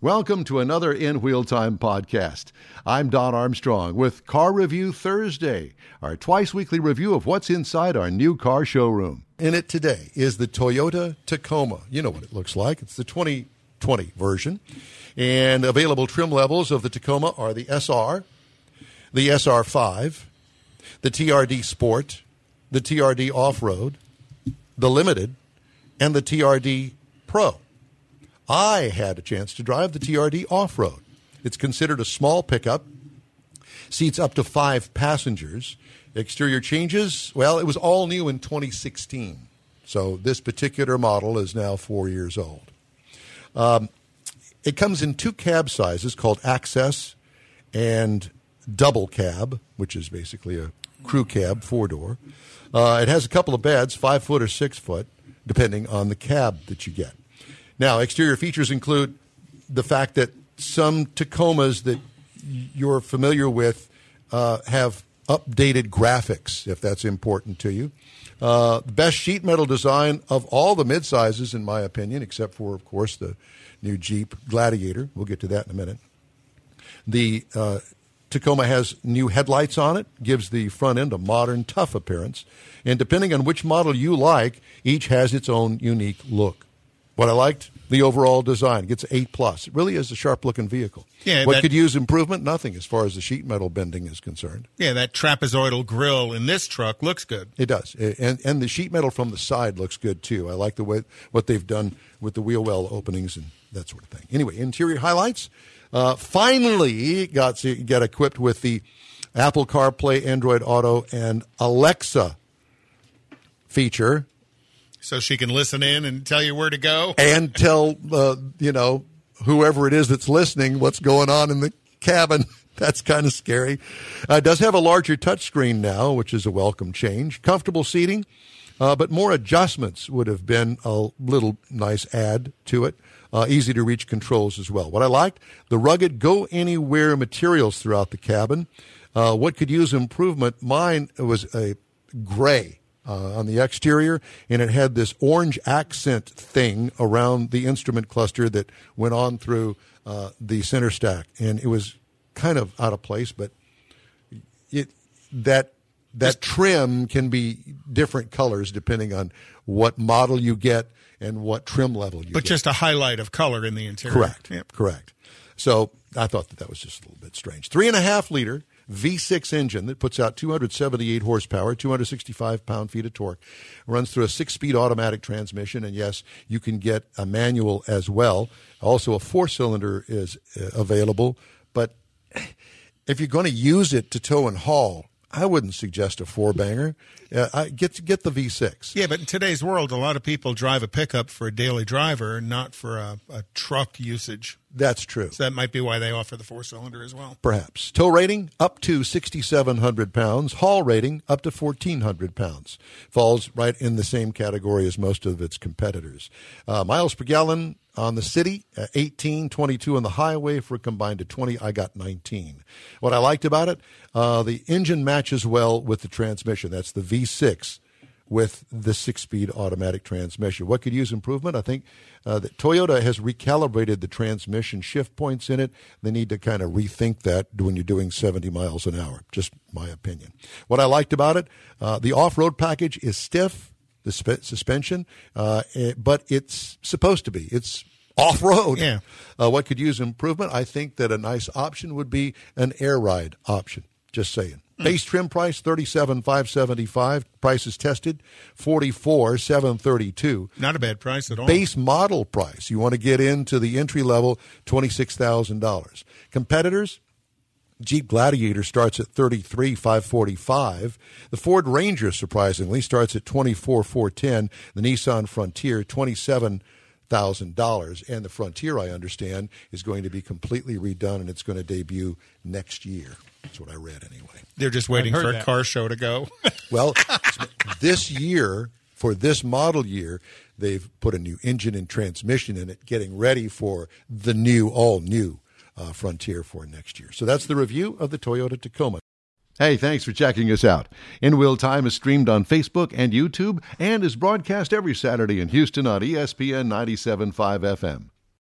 Welcome to another In Wheel Time podcast. I'm Don Armstrong with Car Review Thursday, our twice weekly review of what's inside our new car showroom. In it today is the Toyota Tacoma. You know what it looks like. It's the 2020 version. And available trim levels of the Tacoma are the SR, the SR5, the TRD Sport, the TRD Off Road, the Limited, and the TRD Pro. I had a chance to drive the TRD off road. It's considered a small pickup, seats up to five passengers. Exterior changes, well, it was all new in 2016. So this particular model is now four years old. Um, it comes in two cab sizes called Access and Double Cab, which is basically a crew cab, four door. Uh, it has a couple of beds, five foot or six foot, depending on the cab that you get. Now, exterior features include the fact that some Tacomas that you're familiar with uh, have updated graphics, if that's important to you. Uh, best sheet metal design of all the midsizes, in my opinion, except for, of course, the new Jeep Gladiator. We'll get to that in a minute. The uh, Tacoma has new headlights on it, gives the front end a modern, tough appearance. And depending on which model you like, each has its own unique look. What I liked, the overall design gets eight plus. It really is a sharp looking vehicle. Yeah, what that- could use improvement? Nothing as far as the sheet metal bending is concerned. Yeah, that trapezoidal grill in this truck looks good. It does, and and the sheet metal from the side looks good too. I like the way what they've done with the wheel well openings and that sort of thing. Anyway, interior highlights. Uh, finally, got got equipped with the Apple CarPlay, Android Auto, and Alexa feature, So she can listen in and tell you where to go. and tell uh, you know whoever it is that's listening what's going on in the cabin. That's kind of scary. Uh, does have a larger touchscreen now, which is a welcome change. Comfortable seating, uh, but more adjustments would have been a little nice add to it. Uh, easy to reach controls as well. What I liked the rugged go anywhere materials throughout the cabin. Uh, what could use improvement? Mine was a gray uh, on the exterior, and it had this orange accent thing around the instrument cluster that went on through uh, the center stack, and it was kind of out of place. But it that that trim can be different colors depending on what model you get and what trim level you But get. just a highlight of color in the interior. Correct. Yep. Correct. So I thought that that was just a little bit strange. Three and a half liter V6 engine that puts out 278 horsepower, 265 pound feet of torque, runs through a six speed automatic transmission. And yes, you can get a manual as well. Also, a four cylinder is uh, available. But if you're going to use it to tow and haul, I wouldn't suggest a four banger. Uh, I, get get the V6. Yeah, but in today's world, a lot of people drive a pickup for a daily driver, not for a, a truck usage. That's true. So that might be why they offer the four cylinder as well. perhaps. Tow rating up to 6,700 pounds. Haul rating up to 1,400 pounds. Falls right in the same category as most of its competitors. Uh, miles per gallon on the city, uh, 18, 22 on the highway for a combined to 20. I got 19. What I liked about it, uh, the engine matches well with the transmission. That's the V6 with the six speed automatic transmission. What could use improvement? I think uh, that Toyota has recalibrated the transmission shift points in it. They need to kind of rethink that when you're doing 70 miles an hour. Just my opinion. What I liked about it, uh, the off road package is stiff, the sp- suspension, uh, eh, but it's supposed to be. It's off road. Yeah. Uh, what could use improvement? I think that a nice option would be an air ride option. Just saying. Mm. Base trim price thirty seven five seventy five. Prices tested forty four seven thirty two. Not a bad price at all. Base model price. You want to get into the entry level twenty six thousand dollars. Competitors. Jeep Gladiator starts at thirty three five forty five. The Ford Ranger surprisingly starts at twenty four four ten. The Nissan Frontier twenty seven thousand dollars, and the Frontier, I understand, is going to be completely redone and it's going to debut next year. That's what I read anyway. They're just waiting I've heard for a car show to go. Well, this year, for this model year, they've put a new engine and transmission in it, getting ready for the new, all new uh, Frontier for next year. So that's the review of the Toyota Tacoma. Hey, thanks for checking us out. In Wheel Time is streamed on Facebook and YouTube and is broadcast every Saturday in Houston on ESPN 97.5 FM.